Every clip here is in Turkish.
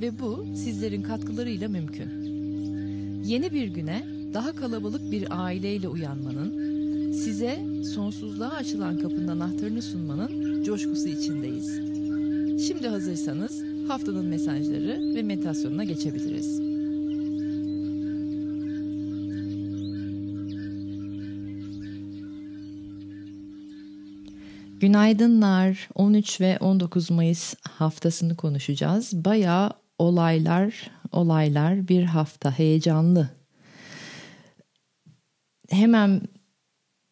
ve bu sizlerin katkılarıyla mümkün. Yeni bir güne daha kalabalık bir aileyle uyanmanın, size sonsuzluğa açılan kapının anahtarını sunmanın coşkusu içindeyiz. Şimdi hazırsanız haftanın mesajları ve meditasyonuna geçebiliriz. Günaydınlar. 13 ve 19 Mayıs haftasını konuşacağız. Bayağı olaylar, olaylar bir hafta heyecanlı. Hemen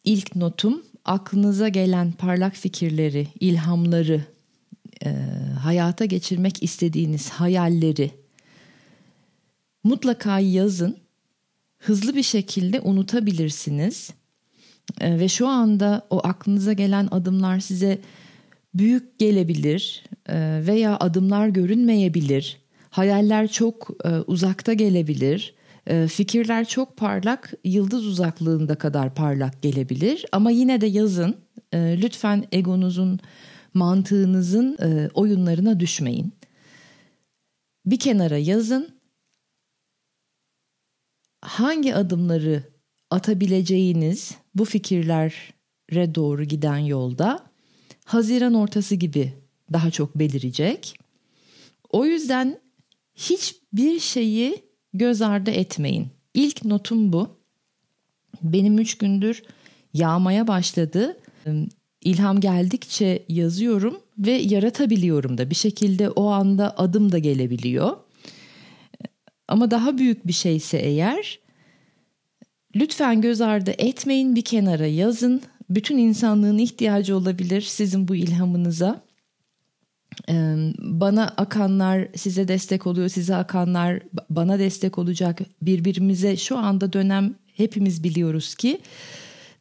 ilk notum aklınıza gelen parlak fikirleri, ilhamları, e, hayata geçirmek istediğiniz hayalleri mutlaka yazın. Hızlı bir şekilde unutabilirsiniz. E, ve şu anda o aklınıza gelen adımlar size büyük gelebilir e, veya adımlar görünmeyebilir. Hayaller çok e, uzakta gelebilir. E, fikirler çok parlak, yıldız uzaklığında kadar parlak gelebilir. Ama yine de yazın. E, lütfen egonuzun, mantığınızın e, oyunlarına düşmeyin. Bir kenara yazın. Hangi adımları atabileceğiniz bu fikirlere doğru giden yolda Haziran ortası gibi daha çok belirecek. O yüzden hiçbir şeyi göz ardı etmeyin. İlk notum bu. Benim üç gündür yağmaya başladı. İlham geldikçe yazıyorum ve yaratabiliyorum da bir şekilde o anda adım da gelebiliyor. Ama daha büyük bir şeyse eğer lütfen göz ardı etmeyin bir kenara yazın. Bütün insanlığın ihtiyacı olabilir sizin bu ilhamınıza bana akanlar size destek oluyor, size akanlar bana destek olacak. Birbirimize şu anda dönem hepimiz biliyoruz ki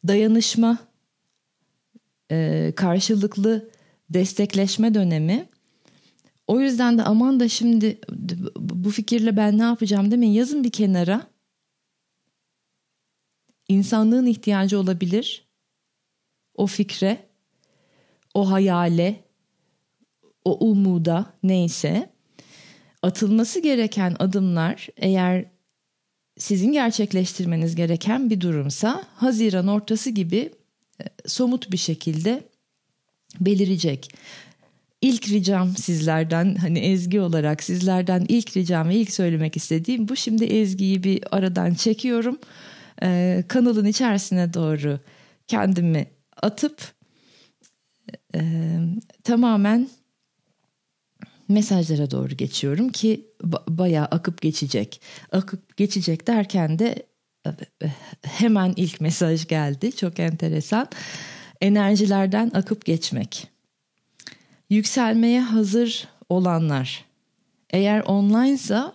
dayanışma, karşılıklı destekleşme dönemi. O yüzden de aman da şimdi bu fikirle ben ne yapacağım demeyin yazın bir kenara. İnsanlığın ihtiyacı olabilir o fikre, o hayale, o umuda neyse atılması gereken adımlar eğer sizin gerçekleştirmeniz gereken bir durumsa Haziran ortası gibi e, somut bir şekilde belirecek. İlk ricam sizlerden hani Ezgi olarak sizlerden ilk ricam ve ilk söylemek istediğim bu. Şimdi Ezgi'yi bir aradan çekiyorum. Ee, kanalın içerisine doğru kendimi atıp e, tamamen mesajlara doğru geçiyorum ki bayağı akıp geçecek. Akıp geçecek derken de e, hemen ilk mesaj geldi. Çok enteresan. Enerjilerden akıp geçmek. Yükselmeye hazır olanlar. Eğer online'sa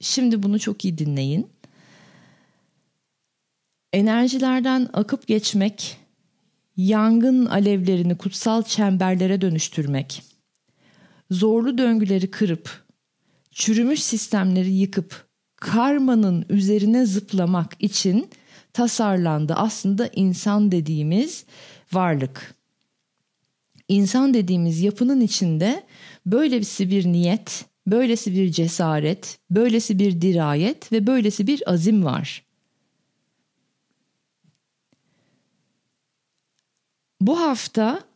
şimdi bunu çok iyi dinleyin. Enerjilerden akıp geçmek, yangın alevlerini kutsal çemberlere dönüştürmek zorlu döngüleri kırıp, çürümüş sistemleri yıkıp karmanın üzerine zıplamak için tasarlandı aslında insan dediğimiz varlık. İnsan dediğimiz yapının içinde böylesi bir niyet, böylesi bir cesaret, böylesi bir dirayet ve böylesi bir azim var. Bu hafta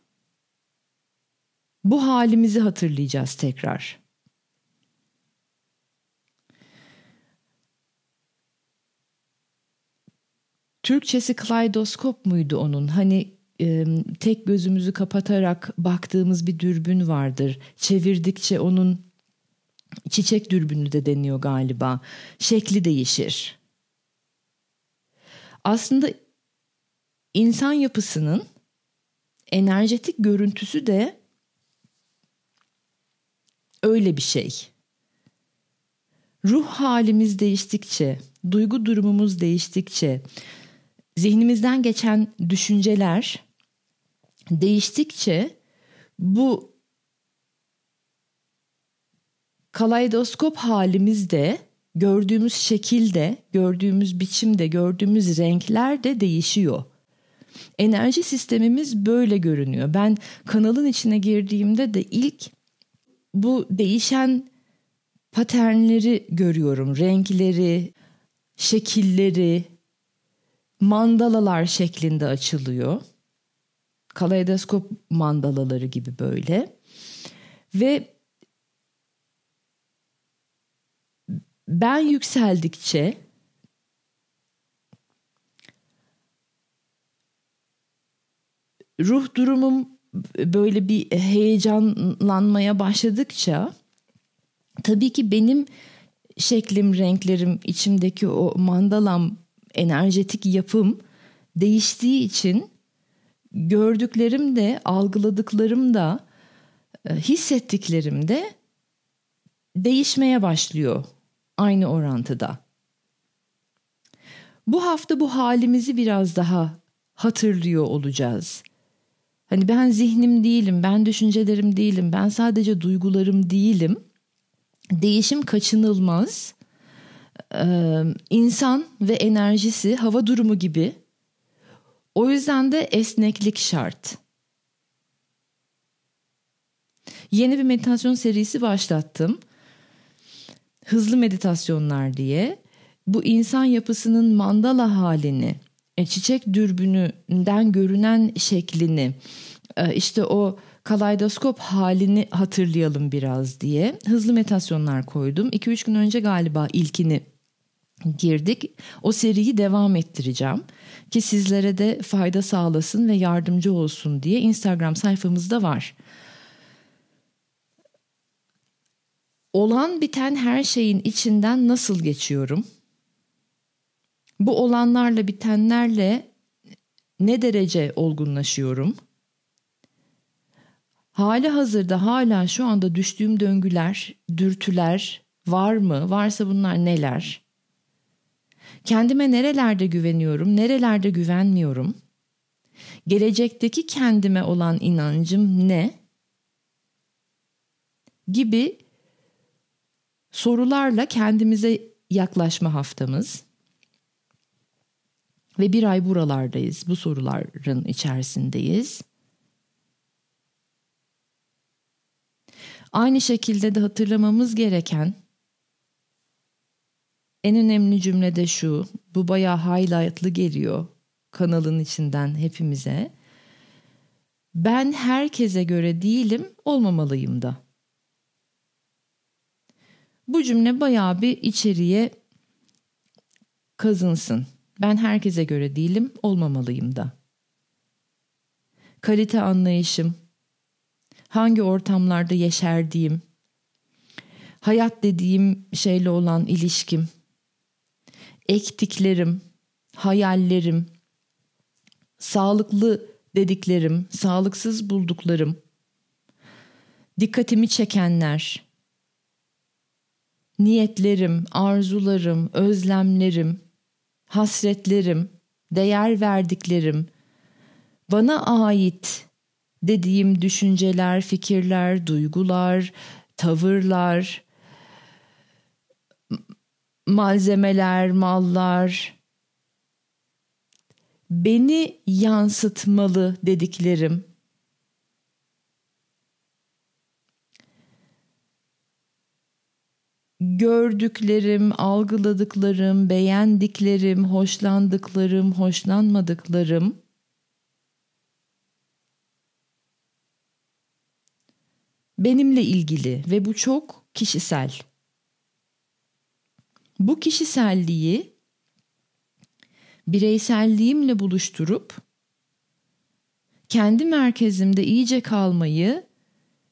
bu halimizi hatırlayacağız tekrar. Türkçesi kleidoskop muydu onun? Hani e, tek gözümüzü kapatarak baktığımız bir dürbün vardır. Çevirdikçe onun çiçek dürbünü de deniyor galiba. Şekli değişir. Aslında insan yapısının enerjetik görüntüsü de öyle bir şey. ruh halimiz değiştikçe, duygu durumumuz değiştikçe, zihnimizden geçen düşünceler değiştikçe bu kaleidoskop halimizde gördüğümüz şekilde, gördüğümüz biçimde, gördüğümüz renkler de değişiyor. Enerji sistemimiz böyle görünüyor. Ben kanalın içine girdiğimde de ilk bu değişen paternleri görüyorum. Renkleri, şekilleri, mandalalar şeklinde açılıyor. Kaleidoskop mandalaları gibi böyle. Ve ben yükseldikçe ruh durumum böyle bir heyecanlanmaya başladıkça tabii ki benim şeklim, renklerim, içimdeki o mandalam, enerjetik yapım değiştiği için gördüklerim de, algıladıklarım da, e, hissettiklerim de değişmeye başlıyor aynı orantıda. Bu hafta bu halimizi biraz daha hatırlıyor olacağız. Hani ben zihnim değilim, ben düşüncelerim değilim, ben sadece duygularım değilim. Değişim kaçınılmaz. Ee, insan ve enerjisi hava durumu gibi. O yüzden de esneklik şart. Yeni bir meditasyon serisi başlattım hızlı meditasyonlar diye bu insan yapısının mandala halini, çiçek dürbününden görünen şeklini, e, işte o kaleidoskop halini hatırlayalım biraz diye hızlı meditasyonlar koydum. 2-3 gün önce galiba ilkini girdik. O seriyi devam ettireceğim ki sizlere de fayda sağlasın ve yardımcı olsun diye Instagram sayfamızda var. olan biten her şeyin içinden nasıl geçiyorum? Bu olanlarla bitenlerle ne derece olgunlaşıyorum? Hali hazırda hala şu anda düştüğüm döngüler, dürtüler var mı? Varsa bunlar neler? Kendime nerelerde güveniyorum, nerelerde güvenmiyorum? Gelecekteki kendime olan inancım ne? Gibi sorularla kendimize yaklaşma haftamız. Ve bir ay buralardayız. Bu soruların içerisindeyiz. Aynı şekilde de hatırlamamız gereken en önemli cümle de şu. Bu bayağı highlightlı geliyor kanalın içinden hepimize. Ben herkese göre değilim, olmamalıyım da. Bu cümle bayağı bir içeriye kazınsın. Ben herkese göre değilim, olmamalıyım da. Kalite anlayışım, hangi ortamlarda yeşerdiğim, hayat dediğim şeyle olan ilişkim, ektiklerim, hayallerim, sağlıklı dediklerim, sağlıksız bulduklarım, dikkatimi çekenler, niyetlerim, arzularım, özlemlerim, hasretlerim, değer verdiklerim, bana ait dediğim düşünceler, fikirler, duygular, tavırlar, malzemeler, mallar, beni yansıtmalı dediklerim, gördüklerim, algıladıklarım, beğendiklerim, hoşlandıklarım, hoşlanmadıklarım benimle ilgili ve bu çok kişisel. Bu kişiselliği bireyselliğimle buluşturup kendi merkezimde iyice kalmayı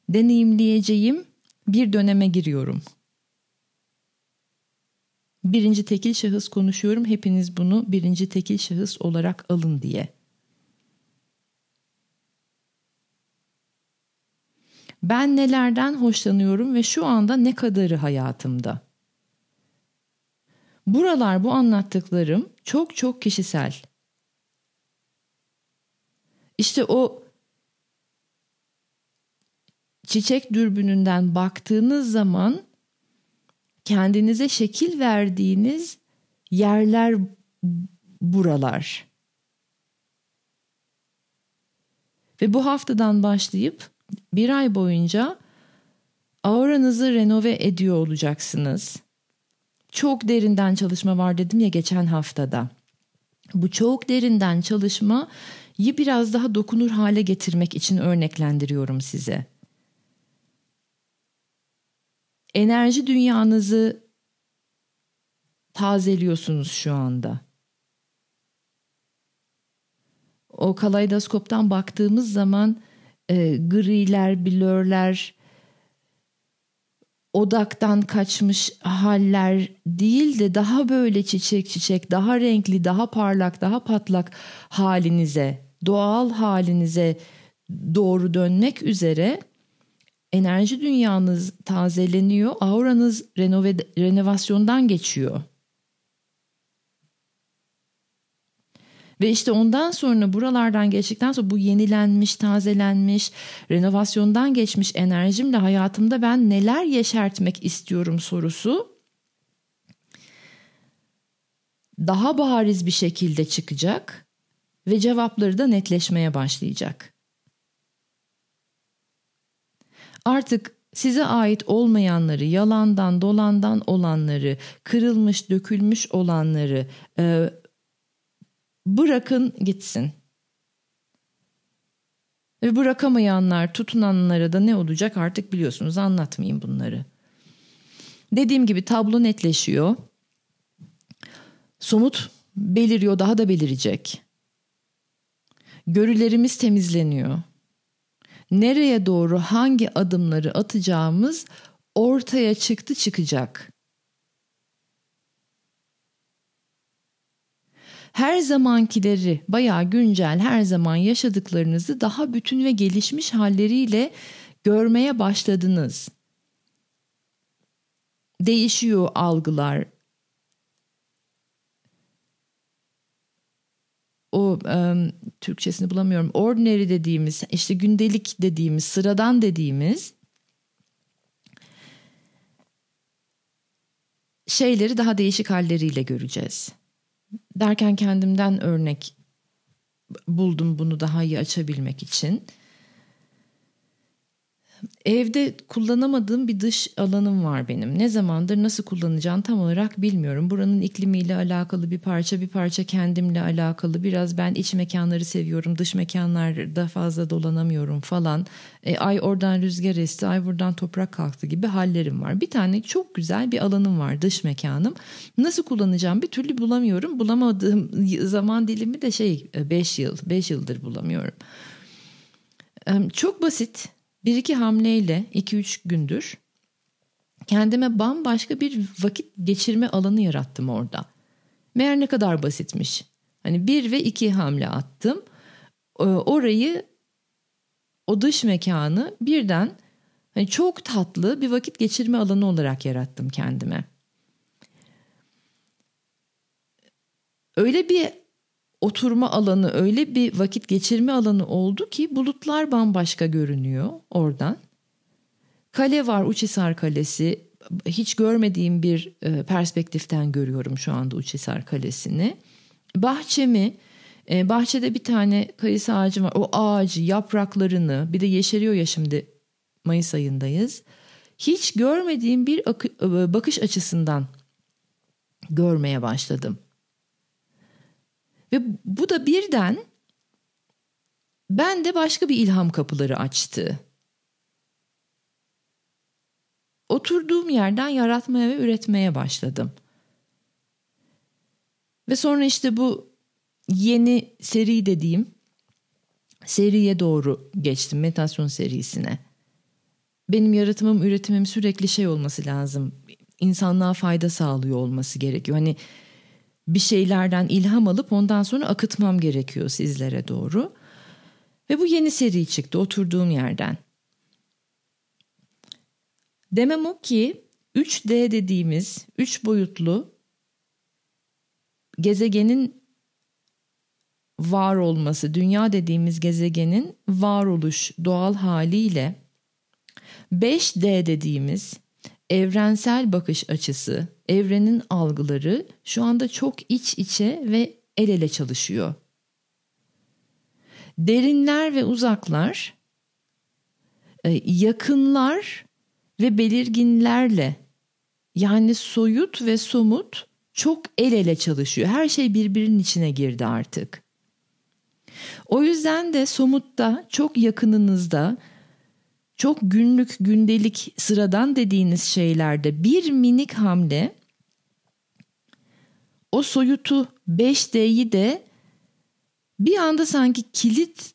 deneyimleyeceğim bir döneme giriyorum. Birinci tekil şahıs konuşuyorum. Hepiniz bunu birinci tekil şahıs olarak alın diye. Ben nelerden hoşlanıyorum ve şu anda ne kadarı hayatımda? Buralar bu anlattıklarım çok çok kişisel. İşte o çiçek dürbününden baktığınız zaman kendinize şekil verdiğiniz yerler buralar. Ve bu haftadan başlayıp bir ay boyunca auranızı renove ediyor olacaksınız. Çok derinden çalışma var dedim ya geçen haftada. Bu çok derinden çalışmayı biraz daha dokunur hale getirmek için örneklendiriyorum size. Enerji dünyanızı tazeliyorsunuz şu anda. O kaleidoskoptan baktığımız zaman e, griler, blörler, odaktan kaçmış haller değil de daha böyle çiçek çiçek, daha renkli, daha parlak, daha patlak halinize, doğal halinize doğru dönmek üzere enerji dünyanız tazeleniyor, auranız renove, renovasyondan geçiyor. Ve işte ondan sonra buralardan geçtikten sonra bu yenilenmiş, tazelenmiş, renovasyondan geçmiş enerjimle hayatımda ben neler yeşertmek istiyorum sorusu daha bariz bir şekilde çıkacak ve cevapları da netleşmeye başlayacak. Artık size ait olmayanları, yalandan, dolandan olanları, kırılmış, dökülmüş olanları, e, bırakın gitsin. Ve bırakamayanlar, tutunanlara da ne olacak artık biliyorsunuz anlatmayayım bunları. Dediğim gibi tablo netleşiyor. Somut beliriyor, daha da belirecek. Görülerimiz temizleniyor. Nereye doğru hangi adımları atacağımız ortaya çıktı çıkacak. her zamankileri bayağı güncel her zaman yaşadıklarınızı daha bütün ve gelişmiş halleriyle görmeye başladınız. Değişiyor algılar. O um, Türkçesini bulamıyorum. Ordinary dediğimiz, işte gündelik dediğimiz, sıradan dediğimiz şeyleri daha değişik halleriyle göreceğiz derken kendimden örnek buldum bunu daha iyi açabilmek için. Evde kullanamadığım bir dış alanım var benim. Ne zamandır nasıl kullanacağını tam olarak bilmiyorum. Buranın iklimiyle alakalı bir parça bir parça kendimle alakalı. Biraz ben iç mekanları seviyorum. Dış mekanlarda fazla dolanamıyorum falan. E, ay oradan rüzgar esti, ay buradan toprak kalktı gibi hallerim var. Bir tane çok güzel bir alanım var dış mekanım. Nasıl kullanacağım bir türlü bulamıyorum. Bulamadığım zaman dilimi de şey 5 yıl, 5 yıldır bulamıyorum. Çok basit bir iki hamleyle iki üç gündür kendime bambaşka bir vakit geçirme alanı yarattım orada. Meğer ne kadar basitmiş. Hani bir ve iki hamle attım. Ee, orayı o dış mekanı birden hani çok tatlı bir vakit geçirme alanı olarak yarattım kendime. Öyle bir oturma alanı öyle bir vakit geçirme alanı oldu ki bulutlar bambaşka görünüyor oradan. Kale var Uçhisar Kalesi. Hiç görmediğim bir e, perspektiften görüyorum şu anda Uçhisar Kalesi'ni. Bahçemi, e, bahçede bir tane kayısı ağacı var. O ağacı, yapraklarını bir de yeşeriyor ya şimdi Mayıs ayındayız. Hiç görmediğim bir e, bakış açısından görmeye başladım. Ve bu da birden ben de başka bir ilham kapıları açtı. Oturduğum yerden yaratmaya ve üretmeye başladım. Ve sonra işte bu yeni seri dediğim seriye doğru geçtim meditasyon serisine. Benim yaratımım, üretimim sürekli şey olması lazım. İnsanlığa fayda sağlıyor olması gerekiyor. Hani bir şeylerden ilham alıp ondan sonra akıtmam gerekiyor sizlere doğru. Ve bu yeni seri çıktı oturduğum yerden. Demem o ki 3D dediğimiz 3 boyutlu gezegenin var olması, dünya dediğimiz gezegenin varoluş doğal haliyle 5D dediğimiz evrensel bakış açısı, evrenin algıları şu anda çok iç içe ve el ele çalışıyor. Derinler ve uzaklar, e, yakınlar ve belirginlerle yani soyut ve somut çok el ele çalışıyor. Her şey birbirinin içine girdi artık. O yüzden de somutta çok yakınınızda çok günlük gündelik sıradan dediğiniz şeylerde bir minik hamle o soyutu 5D'yi de bir anda sanki kilitle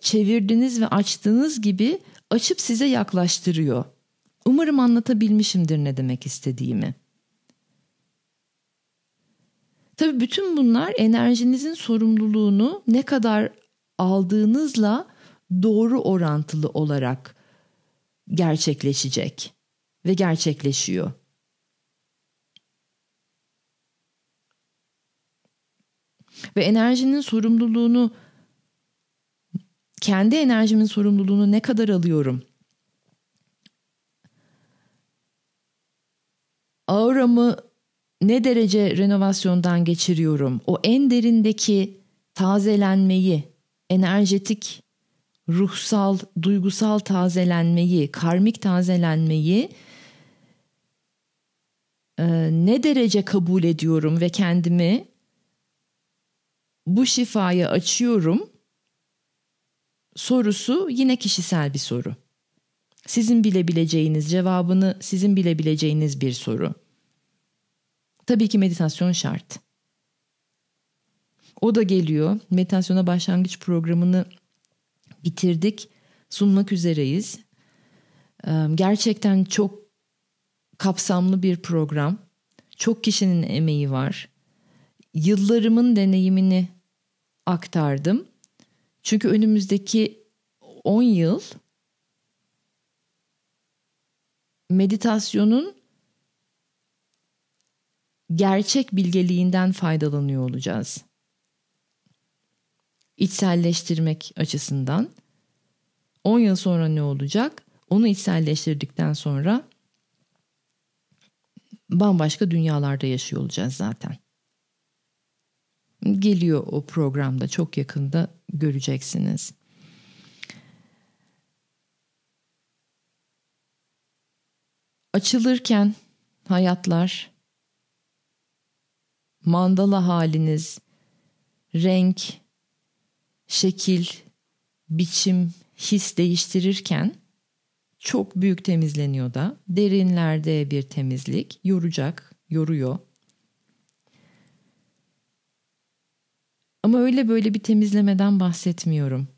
çevirdiniz ve açtığınız gibi açıp size yaklaştırıyor. Umarım anlatabilmişimdir ne demek istediğimi. Tabii bütün bunlar enerjinizin sorumluluğunu ne kadar aldığınızla doğru orantılı olarak gerçekleşecek ve gerçekleşiyor. Ve enerjinin sorumluluğunu kendi enerjimin sorumluluğunu ne kadar alıyorum? Auramı ne derece renovasyondan geçiriyorum? O en derindeki tazelenmeyi, enerjetik, ruhsal, duygusal tazelenmeyi, karmik tazelenmeyi e, ne derece kabul ediyorum ve kendimi bu şifaya açıyorum sorusu yine kişisel bir soru. Sizin bilebileceğiniz cevabını sizin bilebileceğiniz bir soru. Tabii ki meditasyon şart. O da geliyor. Meditasyona başlangıç programını bitirdik. Sunmak üzereyiz. Gerçekten çok kapsamlı bir program. Çok kişinin emeği var. Yıllarımın deneyimini aktardım. Çünkü önümüzdeki 10 yıl meditasyonun gerçek bilgeliğinden faydalanıyor olacağız. İçselleştirmek açısından 10 yıl sonra ne olacak? Onu içselleştirdikten sonra bambaşka dünyalarda yaşıyor olacağız zaten. Geliyor o programda çok yakında göreceksiniz. Açılırken hayatlar mandala haliniz, renk, şekil, biçim, his değiştirirken çok büyük temizleniyor da derinlerde bir temizlik yoracak, yoruyor. Ama öyle böyle bir temizlemeden bahsetmiyorum.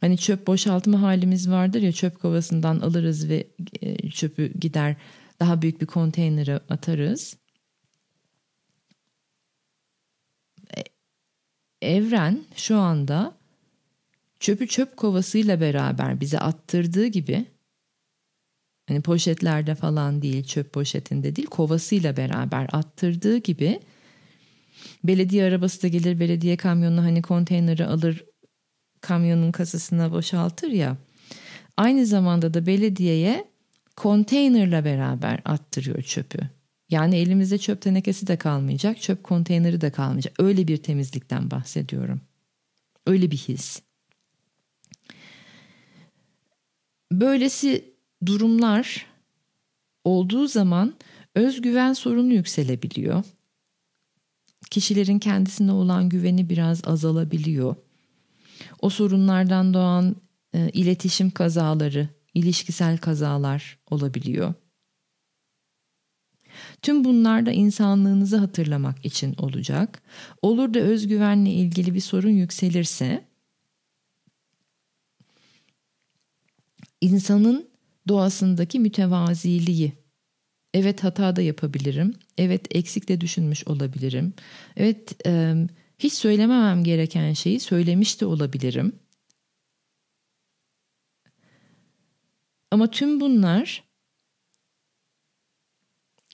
Hani çöp boşaltma halimiz vardır ya çöp kovasından alırız ve e, çöpü gider daha büyük bir konteynere atarız. Evren şu anda çöpü çöp kovasıyla beraber bize attırdığı gibi hani poşetlerde falan değil çöp poşetinde değil kovasıyla beraber attırdığı gibi belediye arabası da gelir belediye kamyonu hani konteyneri alır kamyonun kasasına boşaltır ya aynı zamanda da belediyeye konteynerla beraber attırıyor çöpü. Yani elimizde çöp tenekesi de kalmayacak, çöp konteyneri de kalmayacak. Öyle bir temizlikten bahsediyorum. Öyle bir his. Böylesi durumlar olduğu zaman özgüven sorunu yükselebiliyor. Kişilerin kendisine olan güveni biraz azalabiliyor. O sorunlardan doğan e, iletişim kazaları, ilişkisel kazalar olabiliyor. Tüm bunlar da insanlığınızı hatırlamak için olacak. Olur da özgüvenle ilgili bir sorun yükselirse insanın doğasındaki mütevaziliği Evet hata da yapabilirim. Evet eksik de düşünmüş olabilirim. Evet e, hiç söylememem gereken şeyi söylemiş de olabilirim. Ama tüm bunlar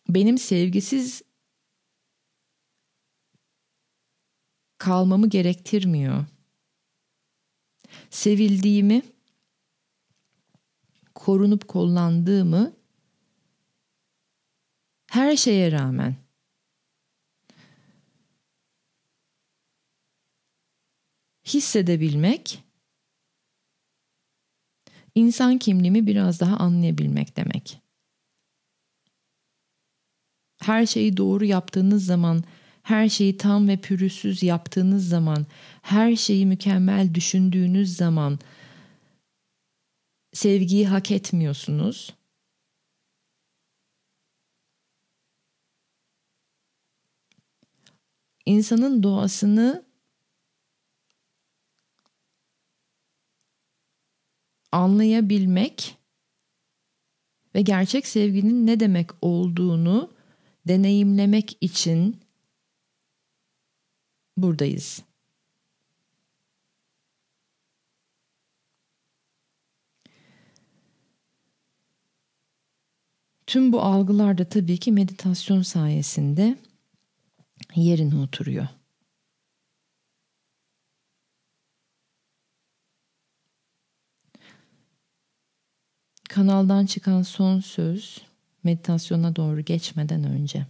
benim sevgisiz kalmamı gerektirmiyor. Sevildiğimi, korunup kollandığımı her şeye rağmen hissedebilmek insan kimliğimi biraz daha anlayabilmek demek. Her şeyi doğru yaptığınız zaman, her şeyi tam ve pürüzsüz yaptığınız zaman, her şeyi mükemmel düşündüğünüz zaman sevgiyi hak etmiyorsunuz. İnsanın doğasını anlayabilmek ve gerçek sevginin ne demek olduğunu deneyimlemek için buradayız. Tüm bu algılar da tabii ki meditasyon sayesinde yerine oturuyor. Kanaldan çıkan son söz meditasyona doğru geçmeden önce.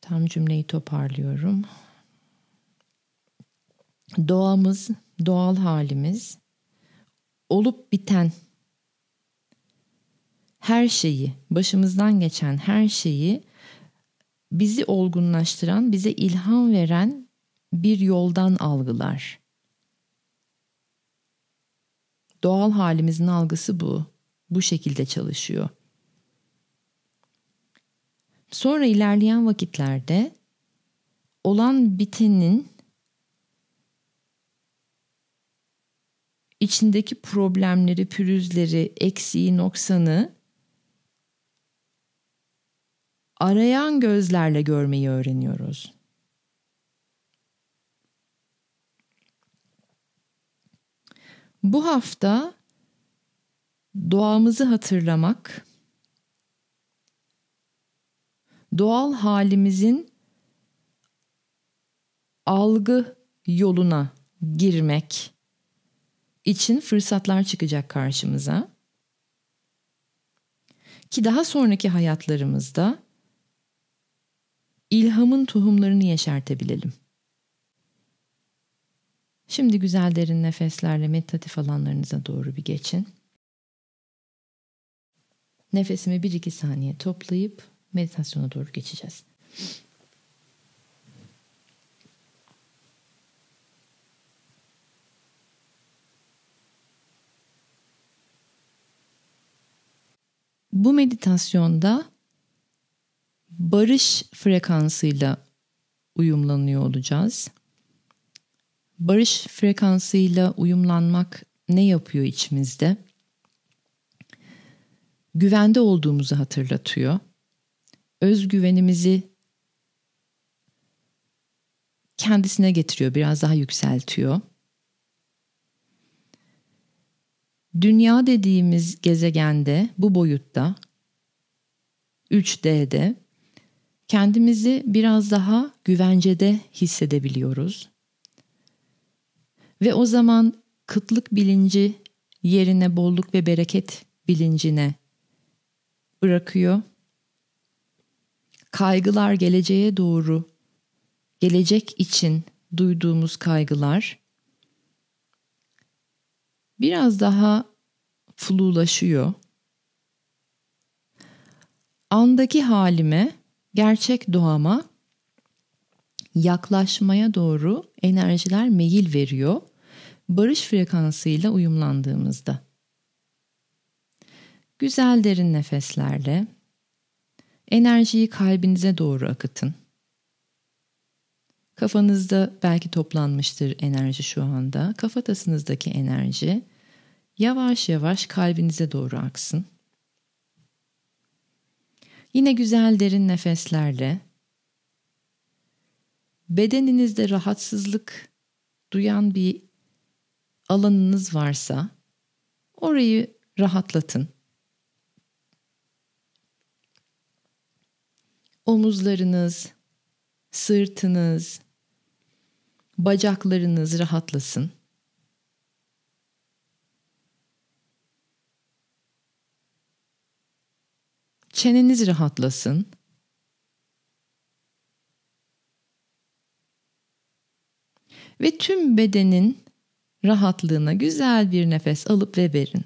Tam cümleyi toparlıyorum. Doğamız, doğal halimiz, olup biten her şeyi, başımızdan geçen her şeyi bizi olgunlaştıran, bize ilham veren bir yoldan algılar. Doğal halimizin algısı bu. Bu şekilde çalışıyor. Sonra ilerleyen vakitlerde olan bitenin içindeki problemleri, pürüzleri, eksiği, noksanı arayan gözlerle görmeyi öğreniyoruz. Bu hafta doğamızı hatırlamak, doğal halimizin algı yoluna girmek için fırsatlar çıkacak karşımıza. Ki daha sonraki hayatlarımızda ilhamın tohumlarını yeşertebilelim. Şimdi güzel derin nefeslerle meditatif alanlarınıza doğru bir geçin. Nefesimi 1-2 saniye toplayıp meditasyona doğru geçeceğiz. Bu meditasyonda barış frekansıyla uyumlanıyor olacağız. Barış frekansıyla uyumlanmak ne yapıyor içimizde? Güvende olduğumuzu hatırlatıyor. Özgüvenimizi kendisine getiriyor, biraz daha yükseltiyor. Dünya dediğimiz gezegende, bu boyutta, 3D'de kendimizi biraz daha güvencede hissedebiliyoruz. Ve o zaman kıtlık bilinci yerine bolluk ve bereket bilincine bırakıyor. Kaygılar geleceğe doğru, gelecek için duyduğumuz kaygılar biraz daha flulaşıyor. Andaki halime, gerçek doğama yaklaşmaya doğru enerjiler meyil veriyor. Barış frekansıyla uyumlandığımızda. Güzel derin nefeslerle enerjiyi kalbinize doğru akıtın. Kafanızda belki toplanmıştır enerji şu anda. Kafatasınızdaki enerji yavaş yavaş kalbinize doğru aksın. Yine güzel derin nefeslerle bedeninizde rahatsızlık duyan bir alanınız varsa orayı rahatlatın. omuzlarınız, sırtınız, bacaklarınız rahatlasın. Çeneniz rahatlasın. Ve tüm bedenin rahatlığına güzel bir nefes alıp ve verin.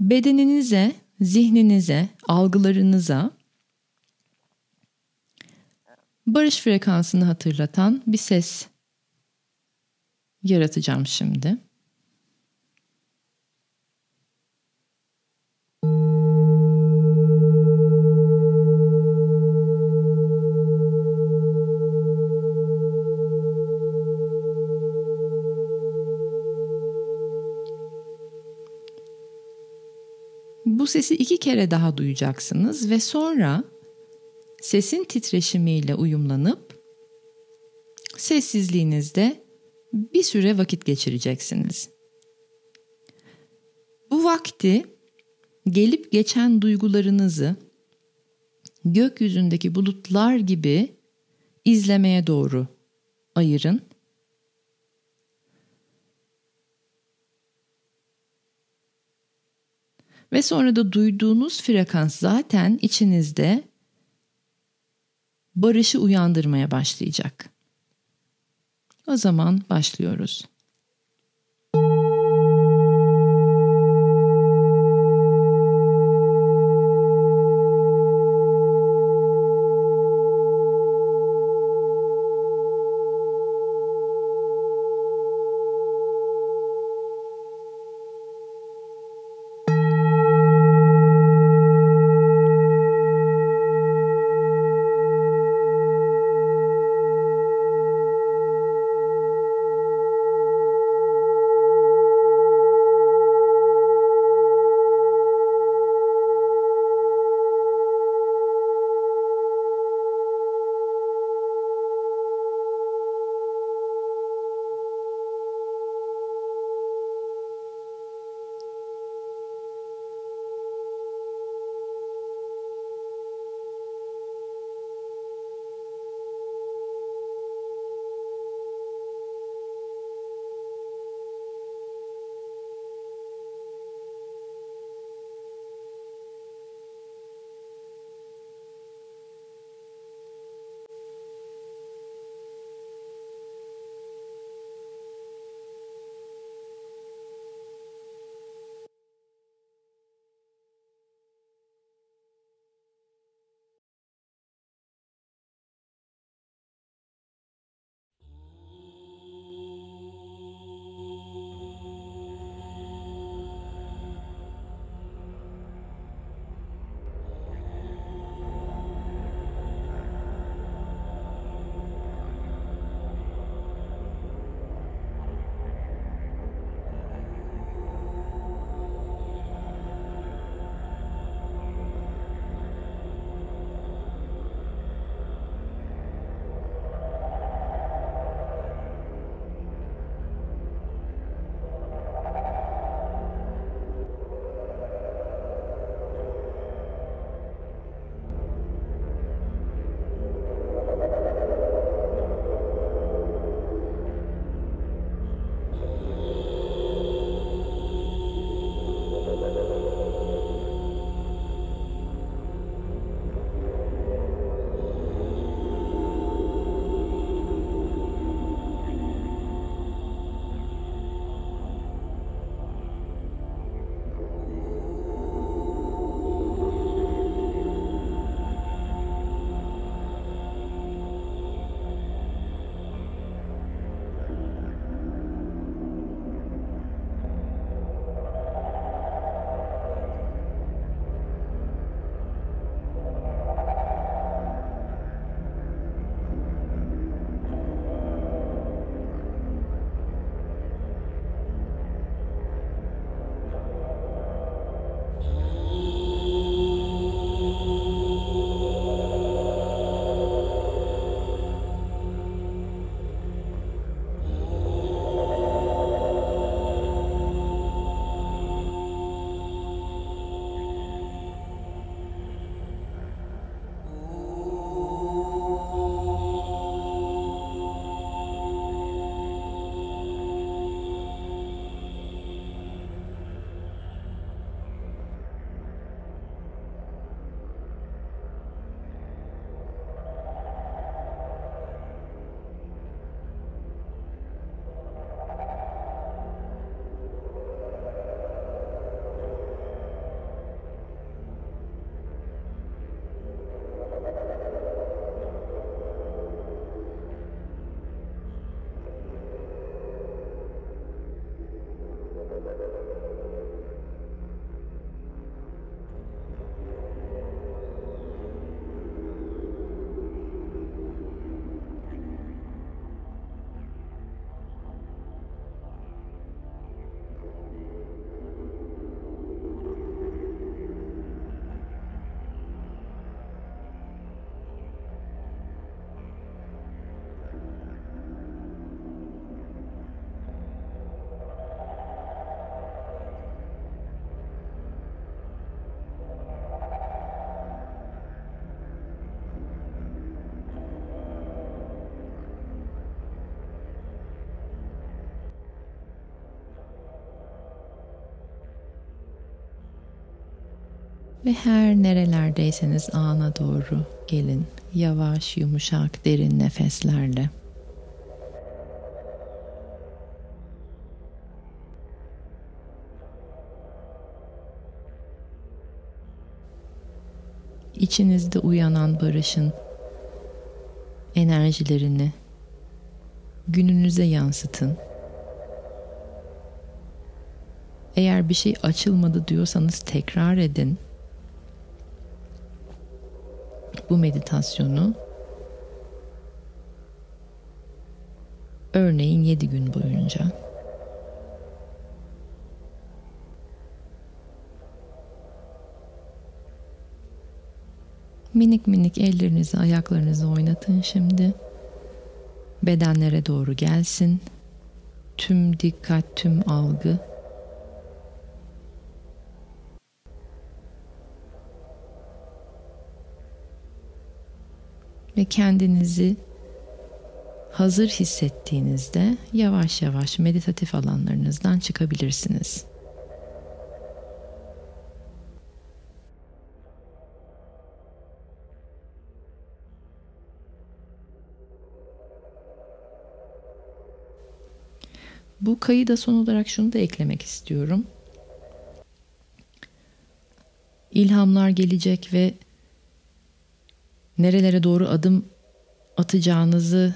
Bedeninize, zihninize, algılarınıza barış frekansını hatırlatan bir ses yaratacağım şimdi. Bu sesi iki kere daha duyacaksınız ve sonra sesin titreşimiyle uyumlanıp sessizliğinizde bir süre vakit geçireceksiniz. Bu vakti gelip geçen duygularınızı gökyüzündeki bulutlar gibi izlemeye doğru ayırın. Ve sonra da duyduğunuz frekans zaten içinizde barışı uyandırmaya başlayacak. O zaman başlıyoruz. Ve her nerelerdeyseniz ana doğru gelin. Yavaş, yumuşak, derin nefeslerle. İçinizde uyanan barışın enerjilerini gününüze yansıtın. Eğer bir şey açılmadı diyorsanız tekrar edin. Bu meditasyonu örneğin 7 gün boyunca Minik minik ellerinizi ayaklarınızı oynatın şimdi. Bedenlere doğru gelsin. Tüm dikkat, tüm algı. Ve kendinizi hazır hissettiğinizde yavaş yavaş meditatif alanlarınızdan çıkabilirsiniz. Bu kayıda son olarak şunu da eklemek istiyorum. İlhamlar gelecek ve nerelere doğru adım atacağınızı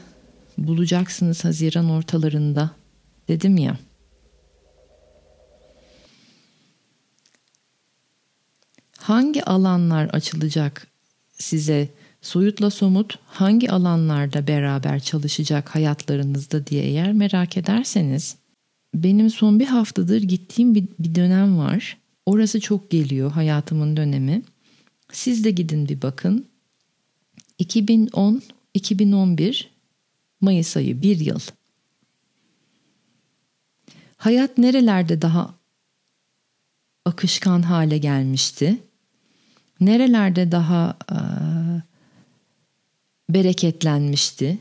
bulacaksınız Haziran ortalarında dedim ya. Hangi alanlar açılacak size soyutla somut hangi alanlarda beraber çalışacak hayatlarınızda diye eğer merak ederseniz benim son bir haftadır gittiğim bir, bir dönem var. Orası çok geliyor hayatımın dönemi. Siz de gidin bir bakın. 2010-2011 Mayıs ayı bir yıl. Hayat nerelerde daha akışkan hale gelmişti? Nerelerde daha e, bereketlenmişti.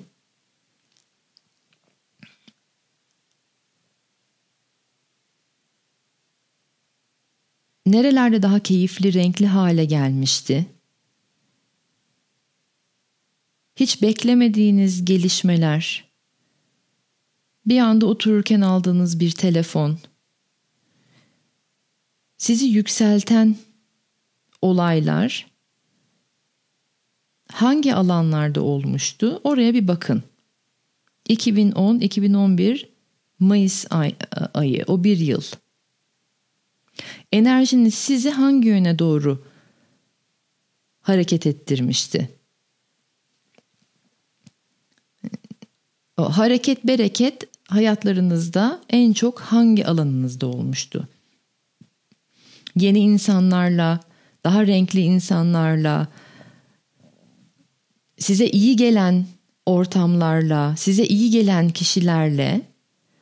Nerelerde daha keyifli, renkli hale gelmişti. Hiç beklemediğiniz gelişmeler, bir anda otururken aldığınız bir telefon, sizi yükselten olaylar hangi alanlarda olmuştu? Oraya bir bakın. 2010-2011 Mayıs ay, ayı o bir yıl. Enerjiniz sizi hangi yöne doğru hareket ettirmişti? Hareket bereket hayatlarınızda en çok hangi alanınızda olmuştu? Yeni insanlarla, daha renkli insanlarla, size iyi gelen ortamlarla, size iyi gelen kişilerle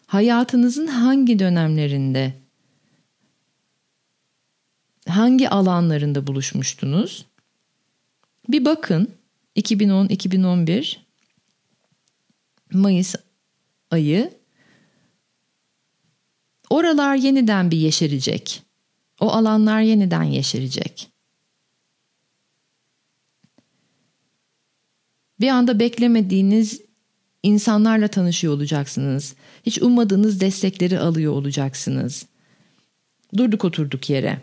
hayatınızın hangi dönemlerinde hangi alanlarında buluşmuştunuz? Bir bakın 2010-2011 Mayıs ayı oralar yeniden bir yeşerecek. O alanlar yeniden yeşerecek. Bir anda beklemediğiniz insanlarla tanışıyor olacaksınız. Hiç ummadığınız destekleri alıyor olacaksınız. Durduk oturduk yere.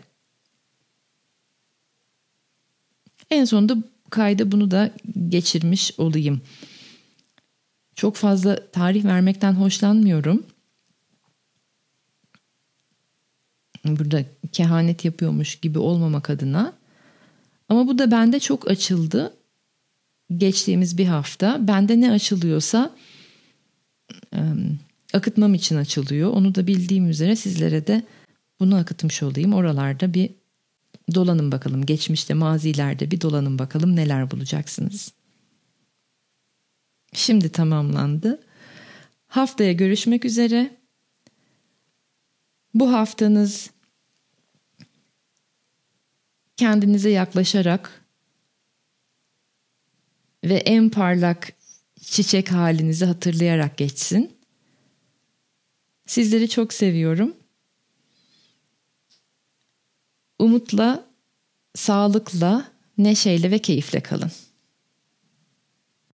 En sonunda kayda bunu da geçirmiş olayım. Çok fazla tarih vermekten hoşlanmıyorum. Burada kehanet yapıyormuş gibi olmamak adına. Ama bu da bende çok açıldı geçtiğimiz bir hafta bende ne açılıyorsa akıtmam için açılıyor. Onu da bildiğim üzere sizlere de bunu akıtmış olayım. Oralarda bir dolanın bakalım. Geçmişte, mazilerde bir dolanın bakalım neler bulacaksınız. Şimdi tamamlandı. Haftaya görüşmek üzere. Bu haftanız kendinize yaklaşarak ve en parlak çiçek halinizi hatırlayarak geçsin. Sizleri çok seviyorum. Umutla sağlıkla, neşeyle ve keyifle kalın.